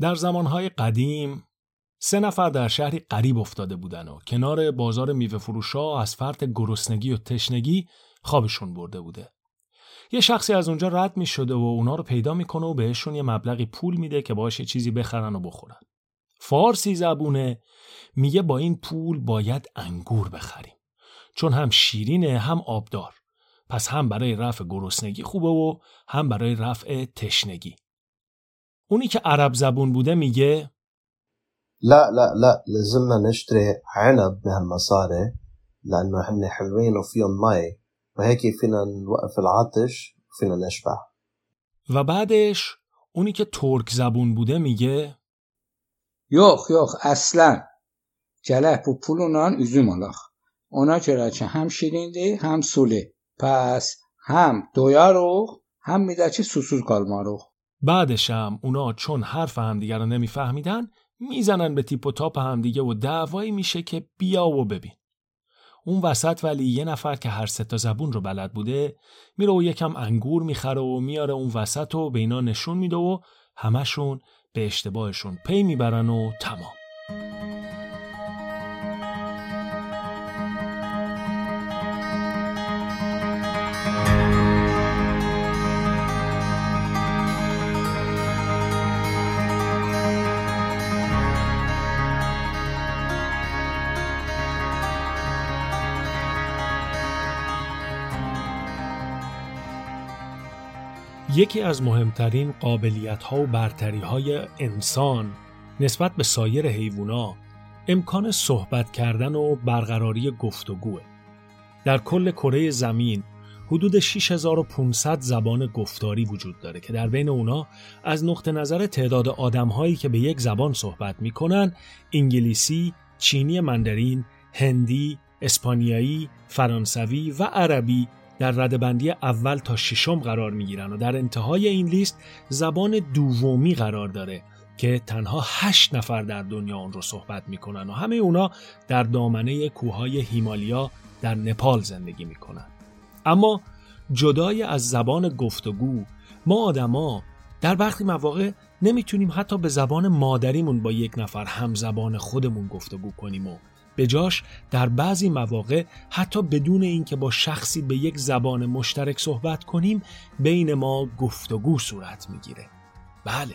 در زمانهای قدیم سه نفر در شهری قریب افتاده بودن و کنار بازار میوه فروشا از فرط گرسنگی و تشنگی خوابشون برده بوده. یه شخصی از اونجا رد می شده و اونا رو پیدا می‌کنه و بهشون یه مبلغی پول میده که باشه چیزی بخرن و بخورن. فارسی زبونه میگه با این پول باید انگور بخریم. چون هم شیرینه هم آبدار. پس هم برای رفع گرسنگی خوبه و هم برای رفع تشنگی. اونی که عرب زبون بوده میگه لا لا لا لازمنا نشتري عنب بهالمصاري لانه هن حلوين وفيهم مي وهيك فينا نوقف العطش وفينا نشبع و بعدش اونی که ترک زبون بوده میگه Yok yok aslan. Gələk bu pulla üzüm alaq. Ona görə ki, həm şirindir, həm sulu. Pəs həm doyarıq, həm bir də ki susuz qalmarıq. بعدشم اونا چون حرف همدیگه رو نمیفهمیدن می‌زنن به تیپ و تاپ همدیگه و دعوایی میشه که بیا و ببین. اون وسط ولی یه نفر که هر سه تا زبون رو بلد بوده میره و یکم انگور می‌خره و میاره اون وسط و به اینا نشون میده و همشون به اشتباهشون پی می‌برن و تمام. یکی از مهمترین قابلیت ها و برتری های انسان نسبت به سایر حیوونا امکان صحبت کردن و برقراری گفتگوه. در کل کره زمین حدود 6500 زبان گفتاری وجود داره که در بین اونا از نقطه نظر تعداد آدم هایی که به یک زبان صحبت می‌کنن انگلیسی، چینی مندرین، هندی، اسپانیایی، فرانسوی و عربی در ردبندی اول تا ششم قرار می گیرن و در انتهای این لیست زبان دومی قرار داره که تنها هشت نفر در دنیا اون رو صحبت می‌کنن و همه اونا در دامنه کوههای هیمالیا در نپال زندگی می‌کنن. اما جدای از زبان گفتگو ما آدما در برخی مواقع نمی‌تونیم حتی به زبان مادریمون با یک نفر هم زبان خودمون گفتگو کنیم و به جاش در بعضی مواقع حتی بدون اینکه با شخصی به یک زبان مشترک صحبت کنیم بین ما گفتگو صورت می‌گیره. بله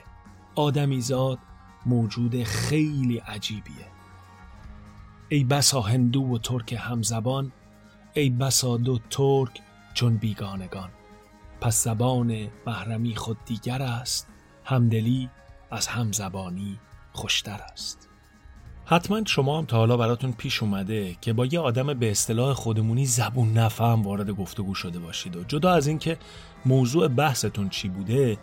آدمیزاد موجود خیلی عجیبیه. ای بسا هندو و ترک همزبان ای بسا دو ترک چون بیگانگان. پس زبان محرمی خود دیگر است همدلی از همزبانی خوشتر است. حتما شما هم تا حالا براتون پیش اومده که با یه آدم به اصطلاح خودمونی زبون نفهم وارد گفتگو شده باشید. و جدا از اینکه موضوع بحثتون چی بوده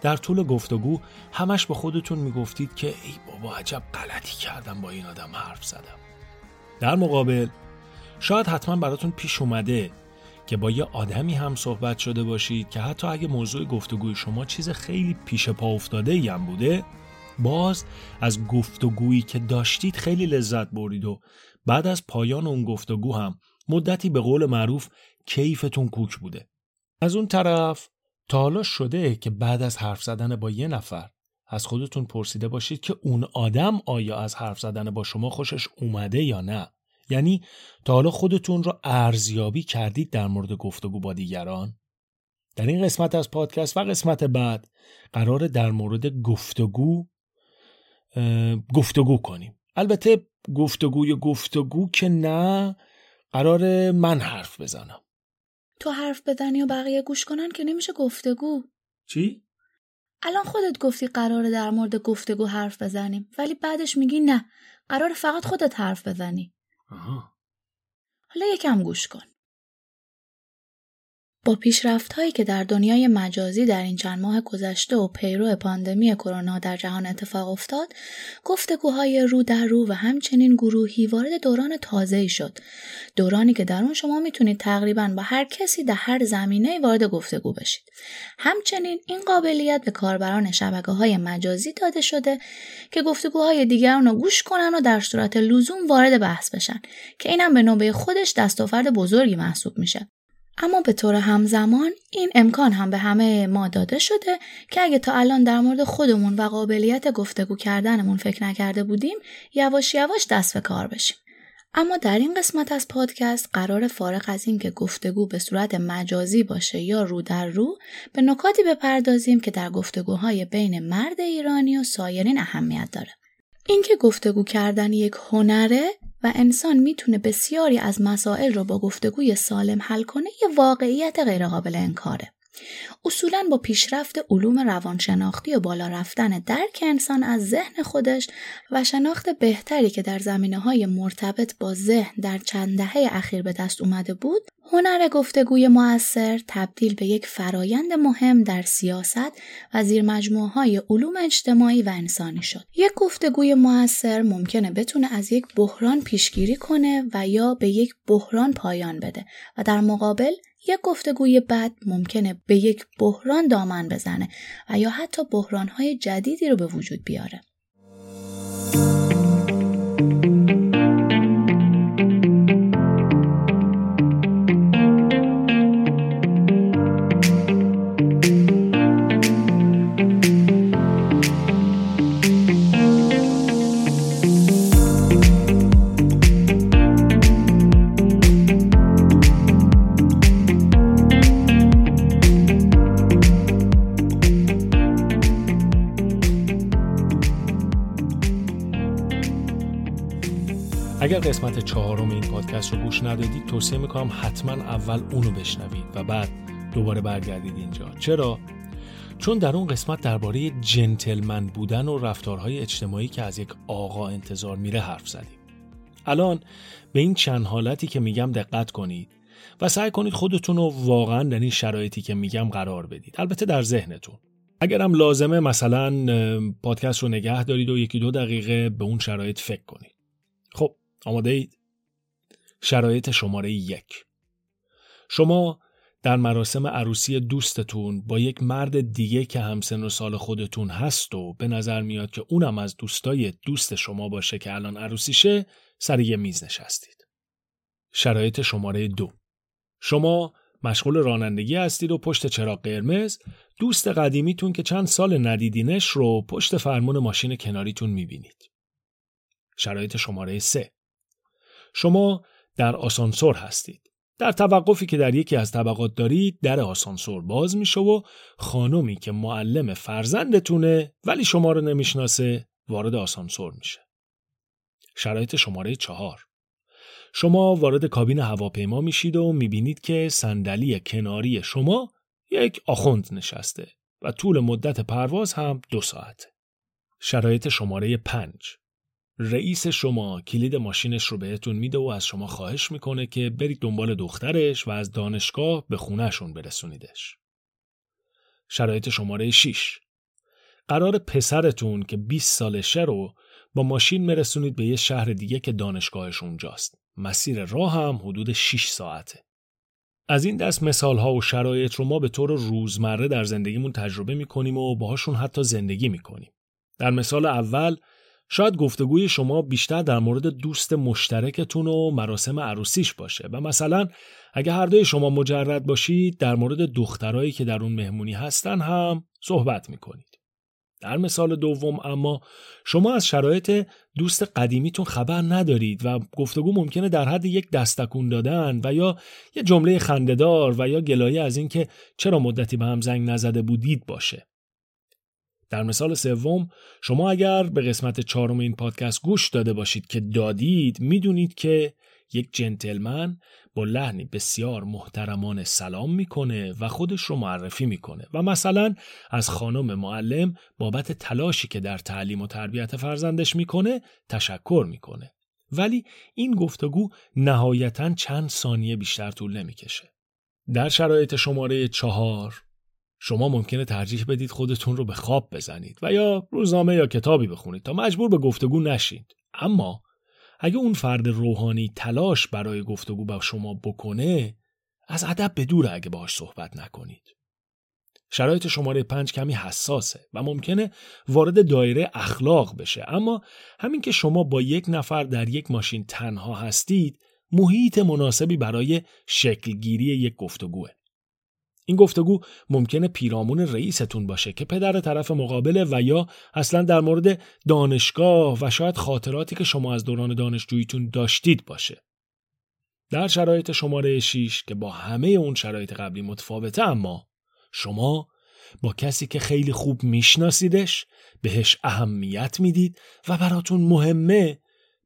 در طول گفتگو همش به خودتون می‌گفتید که ای بابا عجب غلطی کردم با این آدم حرف زدم. در مقابل شاید حتما براتون پیش اومده که با یه آدمی هم صحبت شده باشید که حتی اگه موضوع گفتگوی شما چیز خیلی پیش پا افتاده ای هم بوده باز از گفتگویی که داشتید خیلی لذت برید و بعد از پایان اون گفتگو هم مدتی به قول معروف کیفتون کوک بوده. از اون طرف تا حالا شده که بعد از حرف زدن با یه نفر از خودتون پرسیده باشید که اون آدم آیا از حرف زدن با شما خوشش اومده یا نه. یعنی تا حالا خودتون رو ارزیابی کردید در مورد گفتگو با دیگران؟ در این قسمت از پادکست و قسمت بعد قرار در مورد گفتگو گفتگو کنیم. البته گفتگوی گفتگو که نه قرار من حرف بزنم. تو حرف بزنی و بقیه گوش کنن که نمیشه گفتگو. چی؟ الان خودت گفتی قراره در مورد گفتگو حرف بزنیم ولی بعدش میگی نه قرار فقط خودت حرف بزنی. آها. حالا یکم گوش کن. با پیشرفت هایی که در دنیای مجازی در این چند ماه گذشته و پیرو پاندمی کرونا در جهان اتفاق افتاد، گفتگوهای رو در رو و همچنین گروهی وارد دوران تازه شد. دورانی که در اون شما می‌تونید تقریبا با هر کسی در هر زمینه وارد گفتگو بشید. همچنین این قابلیت به کاربران شبکه های مجازی داده شده که گفتگوهای دیگران رو گوش کنن و در صورت لزوم وارد بحث بشن که اینم به نوبه خودش دستاورد بزرگی محسوب میشه. اما به طور همزمان این امکان هم به همه ما داده شده که اگه تا الان در مورد خودمون و قابلیت گفتگو کردنمون فکر نکرده بودیم یواش یواش دست به کار بشیم. اما در این قسمت از پادکست قرار فارغ از این که گفتگو به صورت مجازی باشه یا رو در رو به نکاتی بپردازیم که در گفتگوهای بین مرد ایرانی و سایرین اهمیت داره. اینکه گفتگو کردن یک هنره و انسان می‌تونه بسیاری از مسائل رو با گفتگوی سالم حل کنه یه واقعیت غیرقابل انکاره. اصولا با پیشرفت علوم روانشناختی و بالا رفتن درک انسان از ذهن خودش و شناخت بهتری که در زمینه های مرتبط با ذهن در چند دهه اخیر به دست اومده بود هنر گفتگوی موثر تبدیل به یک فرایند مهم در سیاست و زیر های علوم اجتماعی و انسانی شد. یک گفتگوی موثر ممکنه بتونه از یک بحران پیشگیری کنه و یا به یک بحران پایان بده و در مقابل یک گفتگوی بد ممکنه به یک بحران دامن بزنه و یا حتی بحرانهای جدیدی رو به وجود بیاره. ندادید توصیه می‌کنم حتما اول اونو بشنوید و بعد دوباره برگردید اینجا. چرا؟ چون در اون قسمت درباره جنتلمن بودن و رفتارهای اجتماعی که از یک آقا انتظار میره حرف زدیم. الان به این چند حالتی که میگم دقت کنید و سعی کنید خودتون رو واقعا در این شرایطی که میگم قرار بدید. البته در ذهنتون. اگرم لازمه مثلا پادکست رو نگه دارید و یکی دو دقیقه به اون شرایط فکر کنید. خب آماده اید؟ شرایط شماره یک شما در مراسم عروسی دوستتون با یک مرد دیگه که همسن و سال خودتون هست و به نظر میاد که اونم از دوستای دوست شما باشه که الان عروسیشه سر یه میز نشستید. شرایط شماره دو شما مشغول رانندگی هستید و پشت چراغ قرمز دوست قدیمیتون که چند سال ندیدینش رو پشت فرمون ماشین کناریتون می‌بینید. شرایط شماره سه شما در آسانسور هستید. در توقفی که در یکی از طبقات دارید در آسانسور باز میشه و خانمی که معلم فرزندتونه ولی شما رو نمی‌شناسه وارد آسانسور میشه. شرایط شماره چهار شما وارد کابین هواپیما میشید و می‌بینید که صندلی کناری شما یک آخوند نشسته و طول مدت پرواز هم دو ساعته. شرایط شماره پنج رئیس شما کلید ماشینش رو بهتون میده و از شما خواهش می‌کنه که برید دنبال دخترش و از دانشگاه به خونهشون برسونیدش. شرایط شماره 6 قرار پسرتون که 20 سالشه رو با ماشین مرسونید به یه شهر دیگه که دانشگاهش اونجاست. مسیر راه هم حدود 6 ساعته. از این دست مثال ها و شرایط رو ما به طور روزمره در زندگیمون تجربه می‌کنیم و باهاشون حتی زندگی می‌کنیم. در مثال اول شاید گفتگوی شما بیشتر در مورد دوست مشترکتون و مراسم عروسیش باشه و مثلا اگه هر دوی شما مجرد باشید در مورد دخترایی که در اون مهمونی هستن هم صحبت می‌کنید. در مثال دوم اما شما از شرایط دوست قدیمیتون خبر ندارید و گفتگو ممکنه در حد یک دستکون دادن و یا یه جمله خندهدار و یا گلایه از اینکه چرا مدتی به هم زنگ نزده بودید باشه. در مثال سوم شما اگر به قسمت چهارم این پادکست گوش داده باشید که دادید می‌دونید که یک جنتلمن با لحنی بسیار محترمانه سلام می‌کنه و خودش رو معرفی می‌کنه. و مثلا از خانم معلم بابت تلاشی که در تعلیم و تربیت فرزندش می‌کنه تشکر می‌کنه. ولی این گفتگو نهایتا چند ثانیه بیشتر طول نمی‌کشه. در شرایط شماره چهار شما ممکنه ترجیح بدید خودتون رو به خواب بزنید و یا روزنامه یا کتابی بخونید تا مجبور به گفتگو نشید. اما اگه اون فرد روحانی تلاش برای گفتگو با شما بکنه از ادب به دور اگه باهاش صحبت نکنید. شرایط شماره پنج کمی حساسه و ممکنه وارد دایره اخلاق بشه. اما همین که شما با یک نفر در یک ماشین تنها هستید محیط مناسبی برای شکلگیری یک گفتگوه. این گفتگو ممکنه پیرامون رئیستون باشه که پدر طرف مقابله و یا اصلا در مورد دانشگاه و شاید خاطراتی که شما از دوران دانشجوییتون داشتید باشه. در شرایط شماره 6 که با همه اون شرایط قبلی متفاوته اما شما با کسی که خیلی خوب میشناسیدش بهش اهمیت می‌دید و براتون مهمه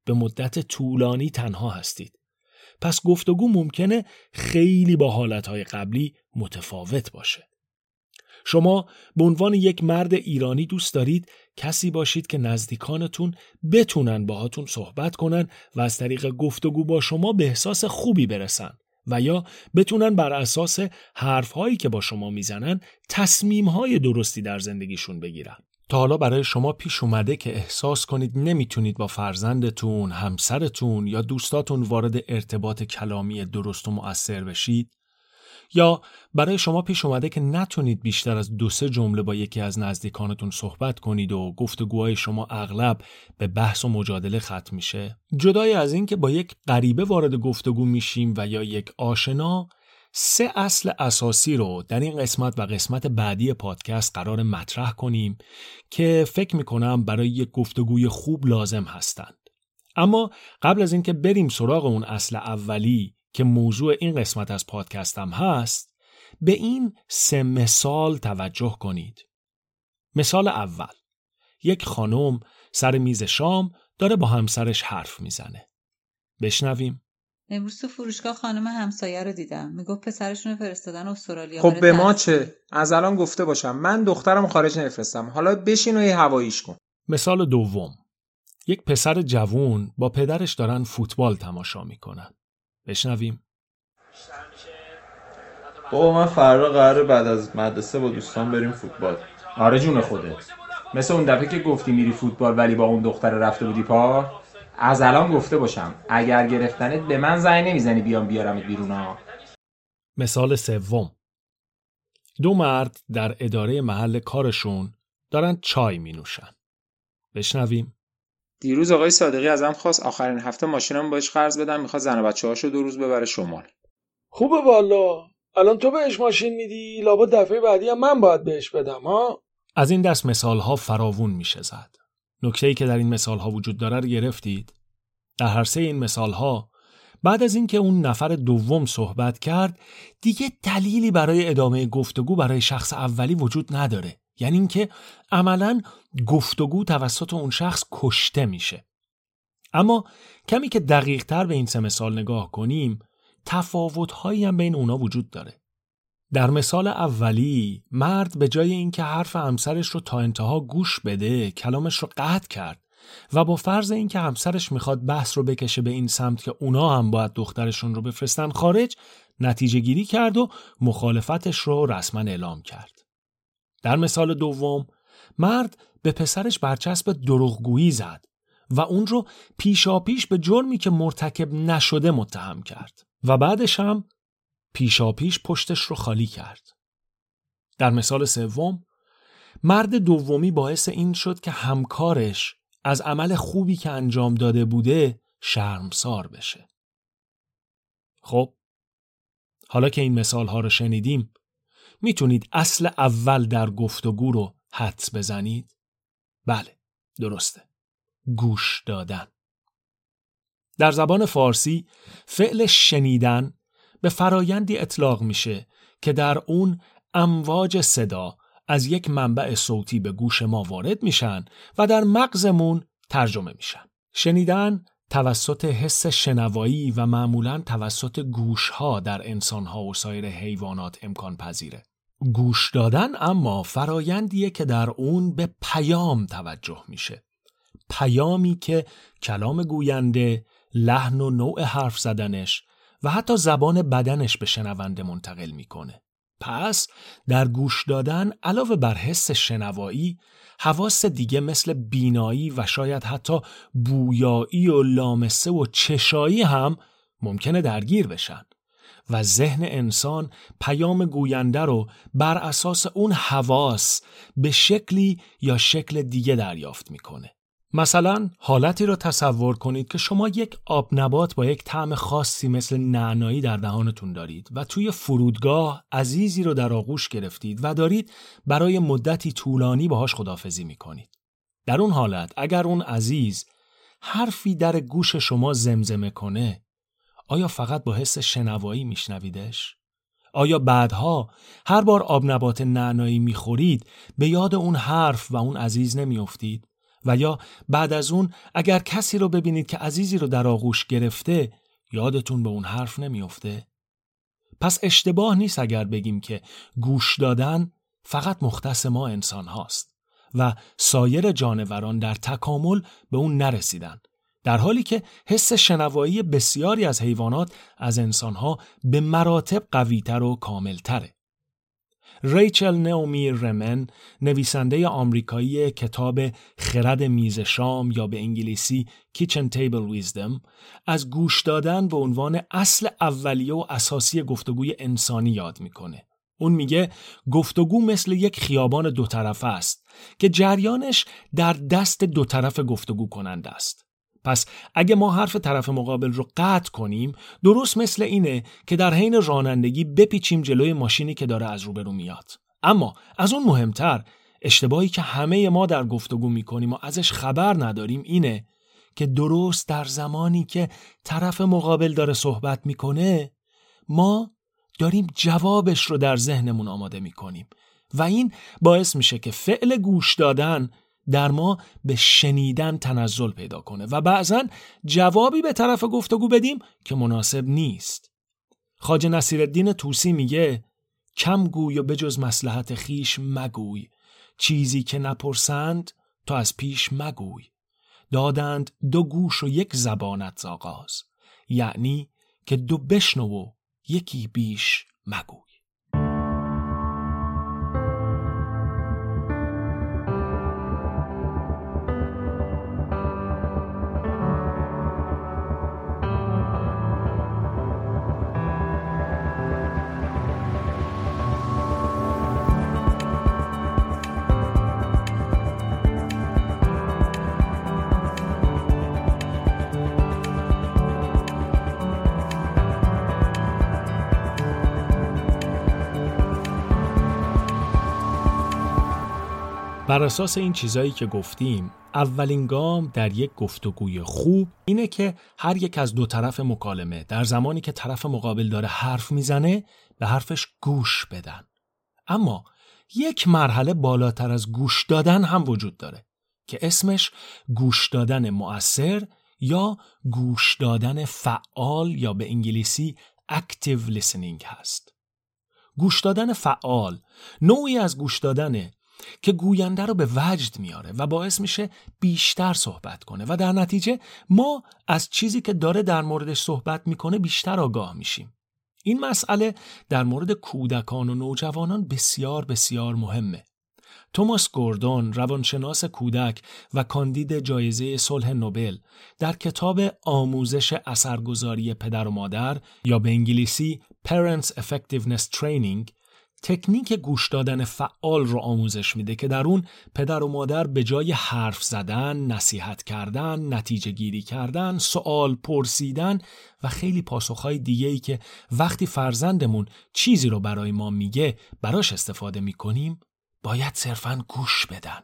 به مدت طولانی تنها هستید. پس گفتگو ممکنه خیلی با حالتهای قبلی متفاوت باشه. شما به عنوان یک مرد ایرانی دوست دارید کسی باشید که نزدیکانتون بتونن باهاتون صحبت کنن و از طریق گفتگو با شما به احساس خوبی برسن و یا بتونن بر اساس حرفهایی که با شما می‌زنن تصمیمهای درستی در زندگیشون بگیرن. تا حالا برای شما پیش اومده که احساس کنید نمی‌تونید با فرزندتون، همسرتون یا دوستاتون وارد ارتباط کلامی درست و مؤثر بشید؟ یا برای شما پیش اومده که نتونید بیشتر از دو سه جمله با یکی از نزدیکانتون صحبت کنید و گفتگوهای شما اغلب به بحث و مجادله ختم میشه جدای از این که با یک غریبه وارد گفتگو میشیم و یا یک آشنا سه اصل اساسی رو در این قسمت و قسمت بعدی پادکست قرار مطرح کنیم که فکر می‌کنم برای یک گفتگوی خوب لازم هستند. اما قبل از اینکه بریم سراغ اون اصل اولی که موضوع این قسمت از پادکستم هست به این سه مثال توجه کنید. مثال اول یک خانم سر میز شام داره با همسرش حرف می‌زنه. بشنویم. امروز تو فروشگاه خانم همسایه رو دیدم. می‌گفت پسرشون رو فرستادن استرالیا. خب به ما چه؟ از الان گفته باشم. من دخترم خارج نفرستم حالا بشین و یه هواییش کن. مثال دوم. یک پسر جوون با پدرش دارن فوتبال تماشا می‌کنن. بشنویم. بابا من فردا قراره بعد از مدرسه با دوستان بریم فوتبال. آره جون خودت. مثل اون دفعه که گفتی میری فوتبال ولی با اون دختر رفته بودی پا؟ از الان گفته باشم اگر گرفتنت به من زنگ نمی‌زنی بیام بیارمت بیرون ها. مثال سوم. دو مرد در اداره محل کارشون دارن چای می نوشن بشنویم. دیروز آقای صادقی ازم خواست آخرین هفته ماشینم باش قرض بدم می‌خواد زن و بچه هاشو دو روز ببره شمال. خوبه والا. الان تو بهش ماشین میدی لابد دفعه بعدی هم من باید بهش بدم ها؟ از این دست مثال ها فراوون میشه زد. نکته ای که در این مثال ها وجود داره رو گرفتید؟ در هر سه این مثال ها بعد از اینکه اون نفر دوم صحبت کرد دیگه دلیلی برای ادامه گفتگو برای شخص اولی وجود نداره. یعنی اینکه عملا گفتگو توسط اون شخص کشته میشه. اما کمی که دقیق تر به این سه مثال نگاه کنیم تفاوت هایی هم بین اونا وجود داره. در مثال اولی مرد به جای اینکه حرف همسرش رو تا انتها گوش بده کلامش رو قطع کرد و با فرض اینکه همسرش می‌خواد بحث رو بکشه به این سمت که اونا هم باید دخترشون رو بفرستن خارج نتیجه گیری کرد و مخالفتش رو رسما اعلام کرد. در مثال دوم مرد به پسرش برچسب دروغگویی زد و اون رو پیشاپیش به جرمی که مرتکب نشده متهم کرد و بعدش هم پیشاپیش پشتش رو خالی کرد. در مثال سوم مرد دومی باعث این شد که همکارش از عمل خوبی که انجام داده بوده شرمسار بشه. خب حالا که این مثال ها رو شنیدیم می‌تونید اصل اول در گفتگو رو حدس بزنید؟ بله درسته. گوش دادن. در زبان فارسی فعل شنیدن به فرایندی اطلاق میشه که در اون امواج صدا از یک منبع صوتی به گوش ما وارد میشن و در مغزمون ترجمه میشن. شنیدن توسط حس شنوایی و معمولا توسط گوشها در انسانها و سایر حیوانات امکان پذیره. گوش دادن اما فرایندیه که در اون به پیام توجه میشه. پیامی که کلام گوینده، لحن و نوع حرف زدنش و حتی زبان بدنش به شنونده منتقل می‌کنه. پس در گوش دادن علاوه بر حس شنوایی حواس دیگه مثل بینایی و شاید حتی بویایی و لامسه و چشایی هم ممکنه درگیر بشن و ذهن انسان پیام گوینده رو بر اساس اون حواس به شکلی یا شکل دیگه دریافت می‌کنه مثلا حالتی رو تصور کنید که شما یک آب نبات با یک طعم خاصی مثل نعنایی در دهانتون دارید و توی فرودگاه عزیزی رو در آغوش گرفتید و دارید برای مدتی طولانی باهاش خدافزی می‌کنید. در اون حالت اگر اون عزیز حرفی در گوش شما زمزمه کنه آیا فقط با حس شنوایی میشنویدش؟ آیا بعدها هر بار آب نبات نعنایی می‌خورید به یاد اون حرف و اون عزیز نمیافتید؟ و یا بعد از اون اگر کسی رو ببینید که عزیزی رو در آغوش گرفته یادتون به اون حرف نمیافته؟ پس اشتباه نیست اگر بگیم که گوش دادن فقط مختص ما انسان هاست و سایر جانوران در تکامل به اون نرسیدن در حالی که حس شنوایی بسیاری از حیوانات از انسانها به مراتب قویتر و کاملتره. ریچل نئومی رمن نویسنده آمریکایی کتاب خرد میز شام یا به انگلیسی کیچن تیبل ویزدم از گوش دادن به عنوان اصل اولیه و اساسی گفتگوی انسانی یاد می‌کنه. اون میگه گفتگو مثل یک خیابان دو طرفه است که جریانش در دست دو طرف گفتگو کننده است. پس اگه ما حرف طرف مقابل رو قطع کنیم درست مثل اینه که در حین رانندگی بپیچیم جلوی ماشینی که داره از روبرو میاد. اما از اون مهمتر اشتباهی که همه ما در گفتگو می‌کنیم و ازش خبر نداریم اینه که درست در زمانی که طرف مقابل داره صحبت می‌کنه ما داریم جوابش رو در ذهنمون آماده می‌کنیم. و این باعث میشه که فعل گوش دادن در ما به شنیدن تنزل پیدا کنه و بعضا جوابی به طرف گفتگو بدیم که مناسب نیست. خاج نصیر الدین توسی میگه کم گوی و بجز مسلحت خیش مگوی. چیزی که نپرسند تو از پیش مگوی. دادند دو گوش و یک زبانت زاغاز یعنی که دو بشنو و یکی بیش مگوی. بر اساس این چیزایی که گفتیم اولین گام در یک گفتگوی خوب اینه که هر یک از دو طرف مکالمه در زمانی که طرف مقابل داره حرف می‌زنه به حرفش گوش بدن. اما یک مرحله بالاتر از گوش دادن هم وجود داره که اسمش گوش دادن مؤثر یا گوش دادن فعال یا به انگلیسی active listening هست. گوش دادن فعال نوعی از گوش دادنه که گوینده رو به وجد میاره و باعث میشه بیشتر صحبت کنه و در نتیجه ما از چیزی که داره در موردش صحبت می‌کنه بیشتر آگاه میشیم. این مسئله در مورد کودکان و نوجوانان بسیار بسیار مهمه. توماس گوردون روانشناس کودک و کاندید جایزه صلح نوبل در کتاب آموزش اثرگذاری پدر و مادر یا به انگلیسی Parents Effectiveness Training تکنیک گوش دادن فعال رو آموزش میده که در اون پدر و مادر به جای حرف زدن، نصیحت کردن، نتیجه گیری کردن، سوال پرسیدن و خیلی پاسخهای دیگه ای که وقتی فرزندمون چیزی رو برای ما میگه براش استفاده می‌کنیم باید صرفا گوش بدن.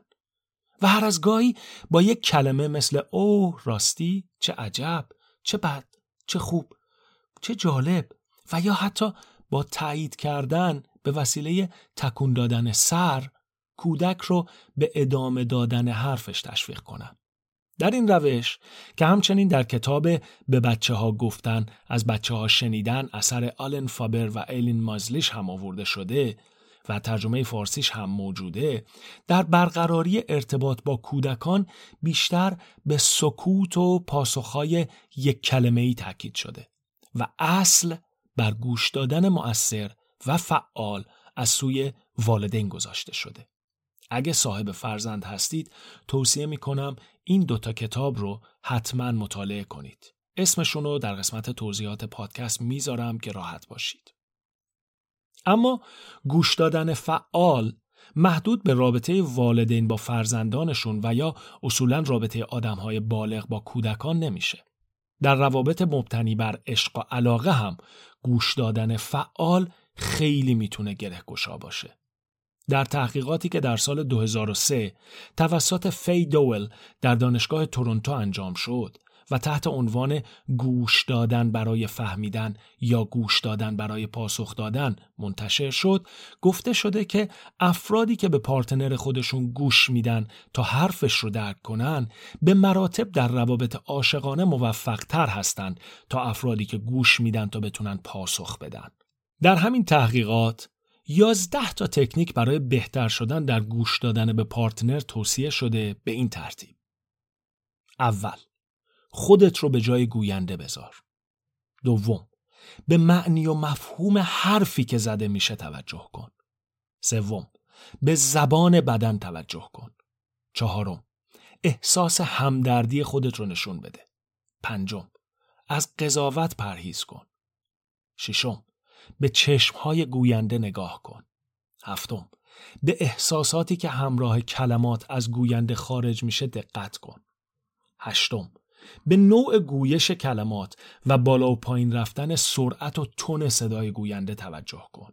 و هر از گاهی با یک کلمه مثل اوه راستی چه عجب چه بد چه خوب چه جالب و یا حتی با تایید کردن به وسیله تکون دادن سر کودک رو به ادامه دادن حرفش تشویق کنن. در این روش که همچنین در کتاب به بچه ها گفتن از بچه ها شنیدن اثر آلن فابر و ایلین مازلیش هم آورده شده و ترجمه فارسیش هم موجوده در برقراری ارتباط با کودکان بیشتر به سکوت و پاسخهای یک کلمه ای تاکید شده و اصل بر گوش دادن مؤثر و فعال از سوی والدین گذاشته شده. اگه صاحب فرزند هستید توصیه می کنم این دوتا کتاب رو حتما مطالعه کنید. اسمشون رو در قسمت توضیحات پادکست می‌ذارم که راحت باشید. اما گوش دادن فعال محدود به رابطه والدین با فرزندانشون و یا اصولا رابطه آدمهای بالغ با کودکان نمیشه. در روابط مبتنی بر عشق و علاقه هم گوش دادن فعال خیلی می‌تونه گره گشا باشه. در تحقیقاتی که در سال 2003 توسط فی دول در دانشگاه تورنتو انجام شد و تحت عنوان گوش دادن برای فهمیدن یا گوش دادن برای پاسخ دادن منتشر شد گفته شده که افرادی که به پارتنر خودشون گوش میدن تا حرفش رو درک کنن به مراتب در روابط عاشقانه موفق تر هستند تا افرادی که گوش میدن تا بتونن پاسخ بدن در همین تحقیقات یازده تا تکنیک برای بهتر شدن در گوش دادن به پارتنر توصیه شده به این ترتیب اول خودت رو به جای گوینده بذار. دوم به معنی و مفهوم حرفی که زده میشه توجه کن. سوم به زبان بدن توجه کن. چهارم احساس همدردی خودت رو نشون بده. پنجم از قضاوت پرهیز کن. ششم به چشمهای گوینده نگاه کن. هفتم به احساساتی که همراه کلمات از گوینده خارج میشه دقت کن. هشتم به نوع گویش کلمات و بالا و پایین رفتن سرعت و تون صدای گوینده توجه کن.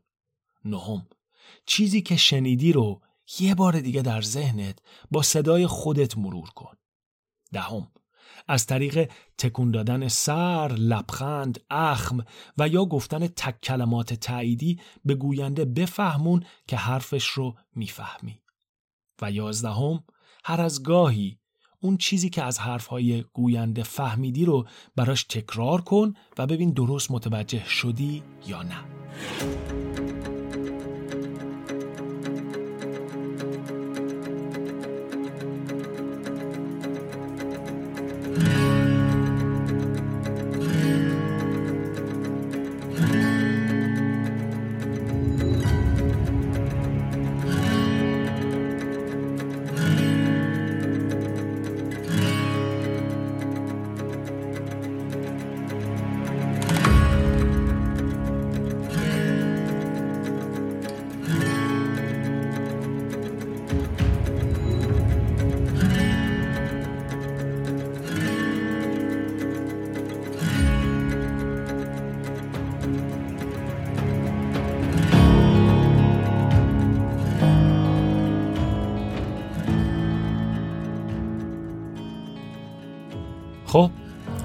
نهم چیزی که شنیدی رو یه بار دیگه در ذهنت با صدای خودت مرور کن. دهم از طریق تکون دادن سر، لبخند، اخم و یا گفتن تک کلمات تاییدی به گوینده بفهمون که حرفش رو می‌فهمی. و یازدهم هر از گاهی اون چیزی که از حرفهای گوینده فهمیدی رو براش تکرار کن و ببین درست متوجه شدی یا نه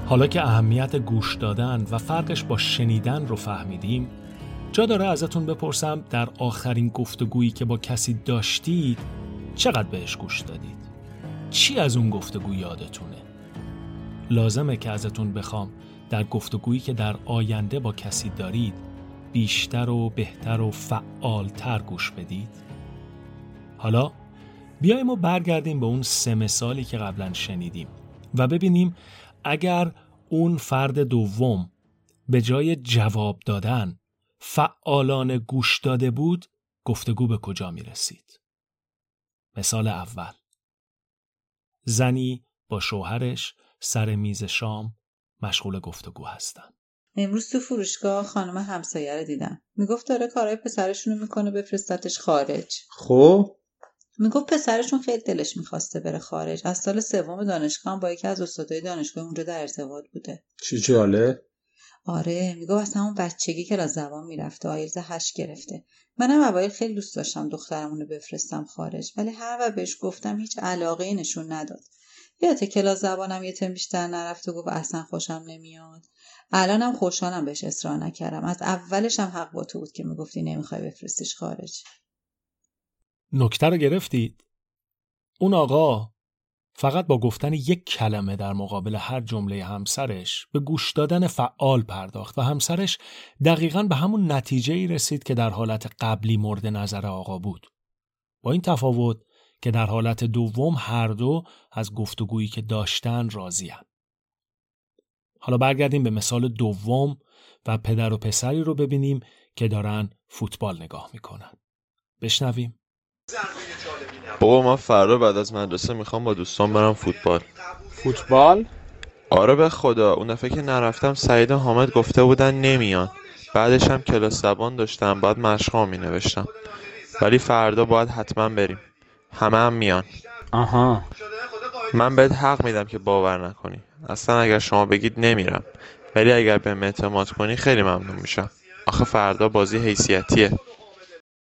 حالا که اهمیت گوش دادن و فرقش با شنیدن رو فهمیدیم جا داره ازتون بپرسم در آخرین گفتگویی که با کسی داشتید چقدر بهش گوش دادید؟ چی از اون گفتگو یادتونه؟ لازمه که ازتون بخوام در گفتگویی که در آینده با کسی دارید بیشتر و بهتر و فعالتر گوش بدید؟ حالا بیایم و برگردیم به اون سه مثالی که قبلا شنیدیم و ببینیم اگر اون فرد دوم به جای جواب دادن فعالان گوش داده بود گفتگو به کجا می رسید. مثال اول زنی با شوهرش سر میز شام مشغول گفتگو هستن. امروز تو فروشگاه خانم همسایه رو دیدم می‌گفت داره کارهای پسرشونو می‌کنه بفرستتش خارج خب می‌گفت پسرشون خیلی دلش می‌خواسته بره خارج. از سال سوم دانشگاه با یکی از استادای دانشگاه اونجا در ارتباط بوده. چی جاله آره می‌گفت از همون بچگی که از زبان می‌رفته آیلز هشت گرفته. منم اوایل خیلی دوست داشتم دخترمون رو بفرستم خارج ولی هر و بهش گفتم هیچ علاقه نشون نداد. یادت کلاس زبانم یه ترم بیشتر نرفته گفت اصلا خوشم نمیاد. الانم خوشحالم بهش اصرار نکردم. از اولش هم حق با تو بود که می‌گفتی نمی‌خوای بفرستیش خارج. نکته رو گرفتید اون آقا فقط با گفتن یک کلمه در مقابل هر جمله همسرش به گوش دادن فعال پرداخت و همسرش دقیقا به همون نتیجه ای رسید که در حالت قبلی مورد نظر آقا بود. با این تفاوت که در حالت دوم هر دو از گفتگویی که داشتن راضیان. حالا برگردیم به مثال دوم و پدر و پسری رو ببینیم که دارن فوتبال نگاه می‌کنن. بشنویم. بابا من فردا بعد از مدرسه می‌خوام با دوستان برم فوتبال. فوتبال؟ آره به خدا اون دفعه که نرفتم سعید و حامد گفته بودن نمیان. بعدش هم کلاس زبان داشتم بعد مشقا می نوشتم ولی فردا باید حتما بریم. همه هم میان. آها. من بهت حق میدم که باور نکنی. اصلا اگر شما بگید نمیرم. ولی اگر به اعتماد کنی خیلی ممنون میشم. آخه فردا بازی حیثیتیه.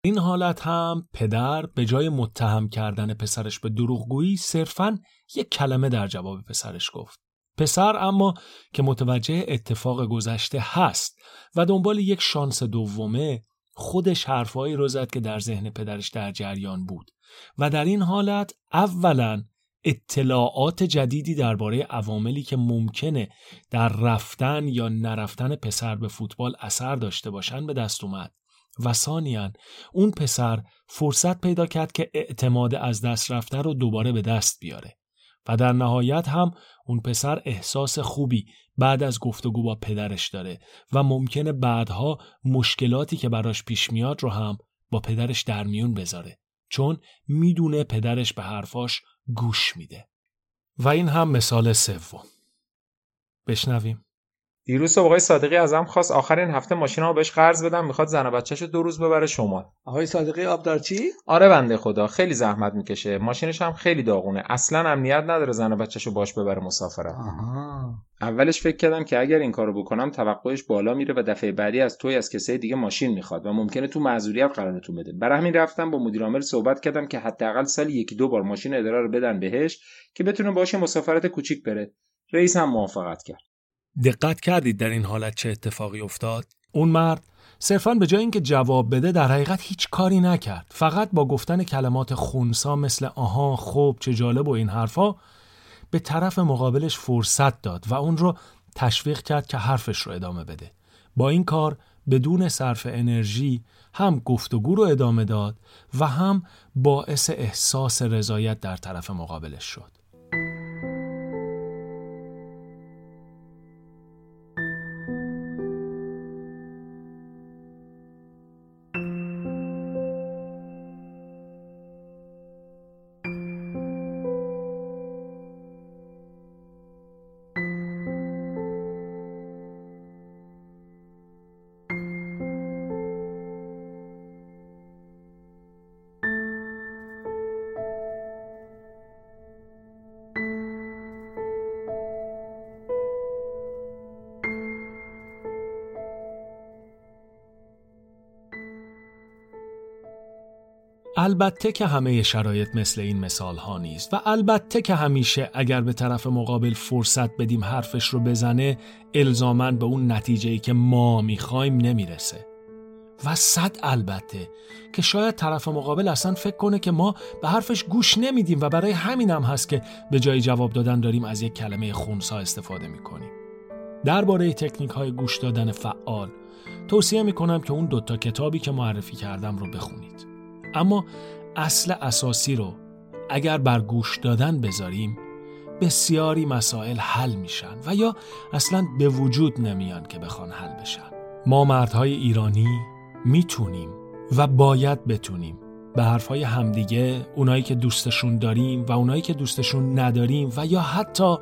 این حالت هم پدر به جای متهم کردن پسرش به دروغگویی صرفا یک کلمه در جواب پسرش گفت. پسر اما که متوجه اتفاق گذشته هست و دنبال یک شانس دومه خودش حرفهایی رو زد که در ذهن پدرش در جریان بود و در این حالت اولا اطلاعات جدیدی درباره عواملی که ممکنه در رفتن یا نرفتن پسر به فوتبال اثر داشته باشن به دست اومد و ثانیا اون پسر فرصت پیدا کرد که اعتماد از دست رفته رو دوباره به دست بیاره و در نهایت هم اون پسر احساس خوبی بعد از گفتگو با پدرش داره و ممکنه بعدها مشکلاتی که براش پیش میاد رو هم با پدرش در میون بذاره چون می‌دونه پدرش به حرفاش گوش میده. و این هم مثال سوم. بشنویم. دیروز صبح آقای صادقی ازم خواست آخر این هفته ماشینمو بهش قرض بدم می‌خواد زن و بچه‌شو دو روز ببره شمال. آقای صادقی آبدارچی آره بنده خدا خیلی زحمت می‌کشه. ماشینش هم خیلی داغونه. اصلا امنیت نداره زن و بچه‌شو باش ببره مسافرت. آها. اولش فکر کردم که اگر این کارو بکنم توقعش بالا میره و دفعه بعدی از توی از کسای دیگه ماشین می‌خواد و ممکنه تو معذوریت قرارتون بده. برای همین رفتم با مدیر عامل صحبت کردم که حداقل سالی یکی دو بار ماشین اداره رو بدن بهش که بتونه باشه مسافرت کوچیک بره. رئیس هم موافقت کرد. دقت کردید در این حالت چه اتفاقی افتاد؟ اون مرد صرفا به جای اینکه جواب بده در حقیقت هیچ کاری نکرد. فقط با گفتن کلمات خونسا مثل آها خوب چه جالب و این حرفا به طرف مقابلش فرصت داد و اون رو تشویق کرد که حرفش رو ادامه بده. با این کار بدون صرف انرژی هم گفتگو رو ادامه داد و هم باعث احساس رضایت در طرف مقابلش شد. البته که همه شرایط مثل این مثال ها نیست و البته که همیشه اگر به طرف مقابل فرصت بدیم حرفش رو بزنه الزامن به اون نتیجه که ما می‌خوایم نمی‌رسه. و صد البته که شاید طرف مقابل اصلا فکر کنه که ما به حرفش گوش نمیدیم و برای همین هم هست که به جای جواب دادن داریم از یک کلمه خونسا استفاده می‌کنیم. درباره تکنیک های گوش دادن فعال توصیه می‌کنم که اون دوتا کتابی که معرفی کردم رو بخونید. اما اصل اساسی رو اگر بر گوش دادن بذاریم بسیاری مسائل حل میشن و یا اصلا به وجود نمیان که بخوان حل بشن. ما مردهای ایرانی می‌تونیم و باید بتونیم به حرفهای همدیگه اونایی که دوستشون داریم و اونایی که دوستشون نداریم و یا حتی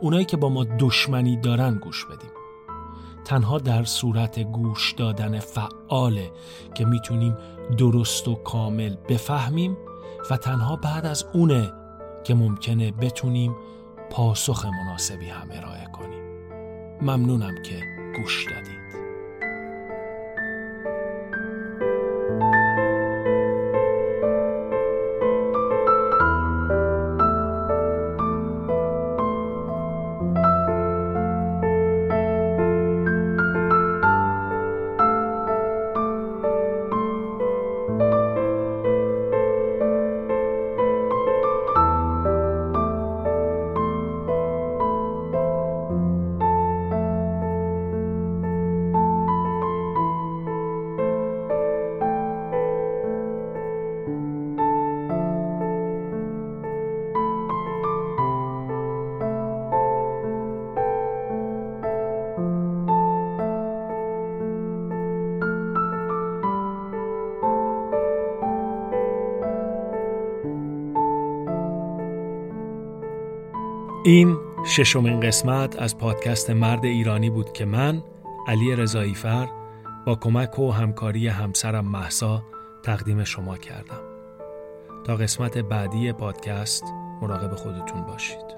اونایی که با ما دشمنی دارن گوش بدیم. تنها در صورت گوش دادن فعاله که می‌تونیم درست و کامل بفهمیم و تنها بعد از اونه که ممکنه بتونیم پاسخ مناسبی هم ارائه کنیم. ممنونم که گوش دادید این ششمین قسمت از پادکست مرد ایرانی بود که من علی رضاییفر با کمک و همکاری همسرم محسا تقدیم شما کردم. تا قسمت بعدی پادکست مراقب خودتون باشید.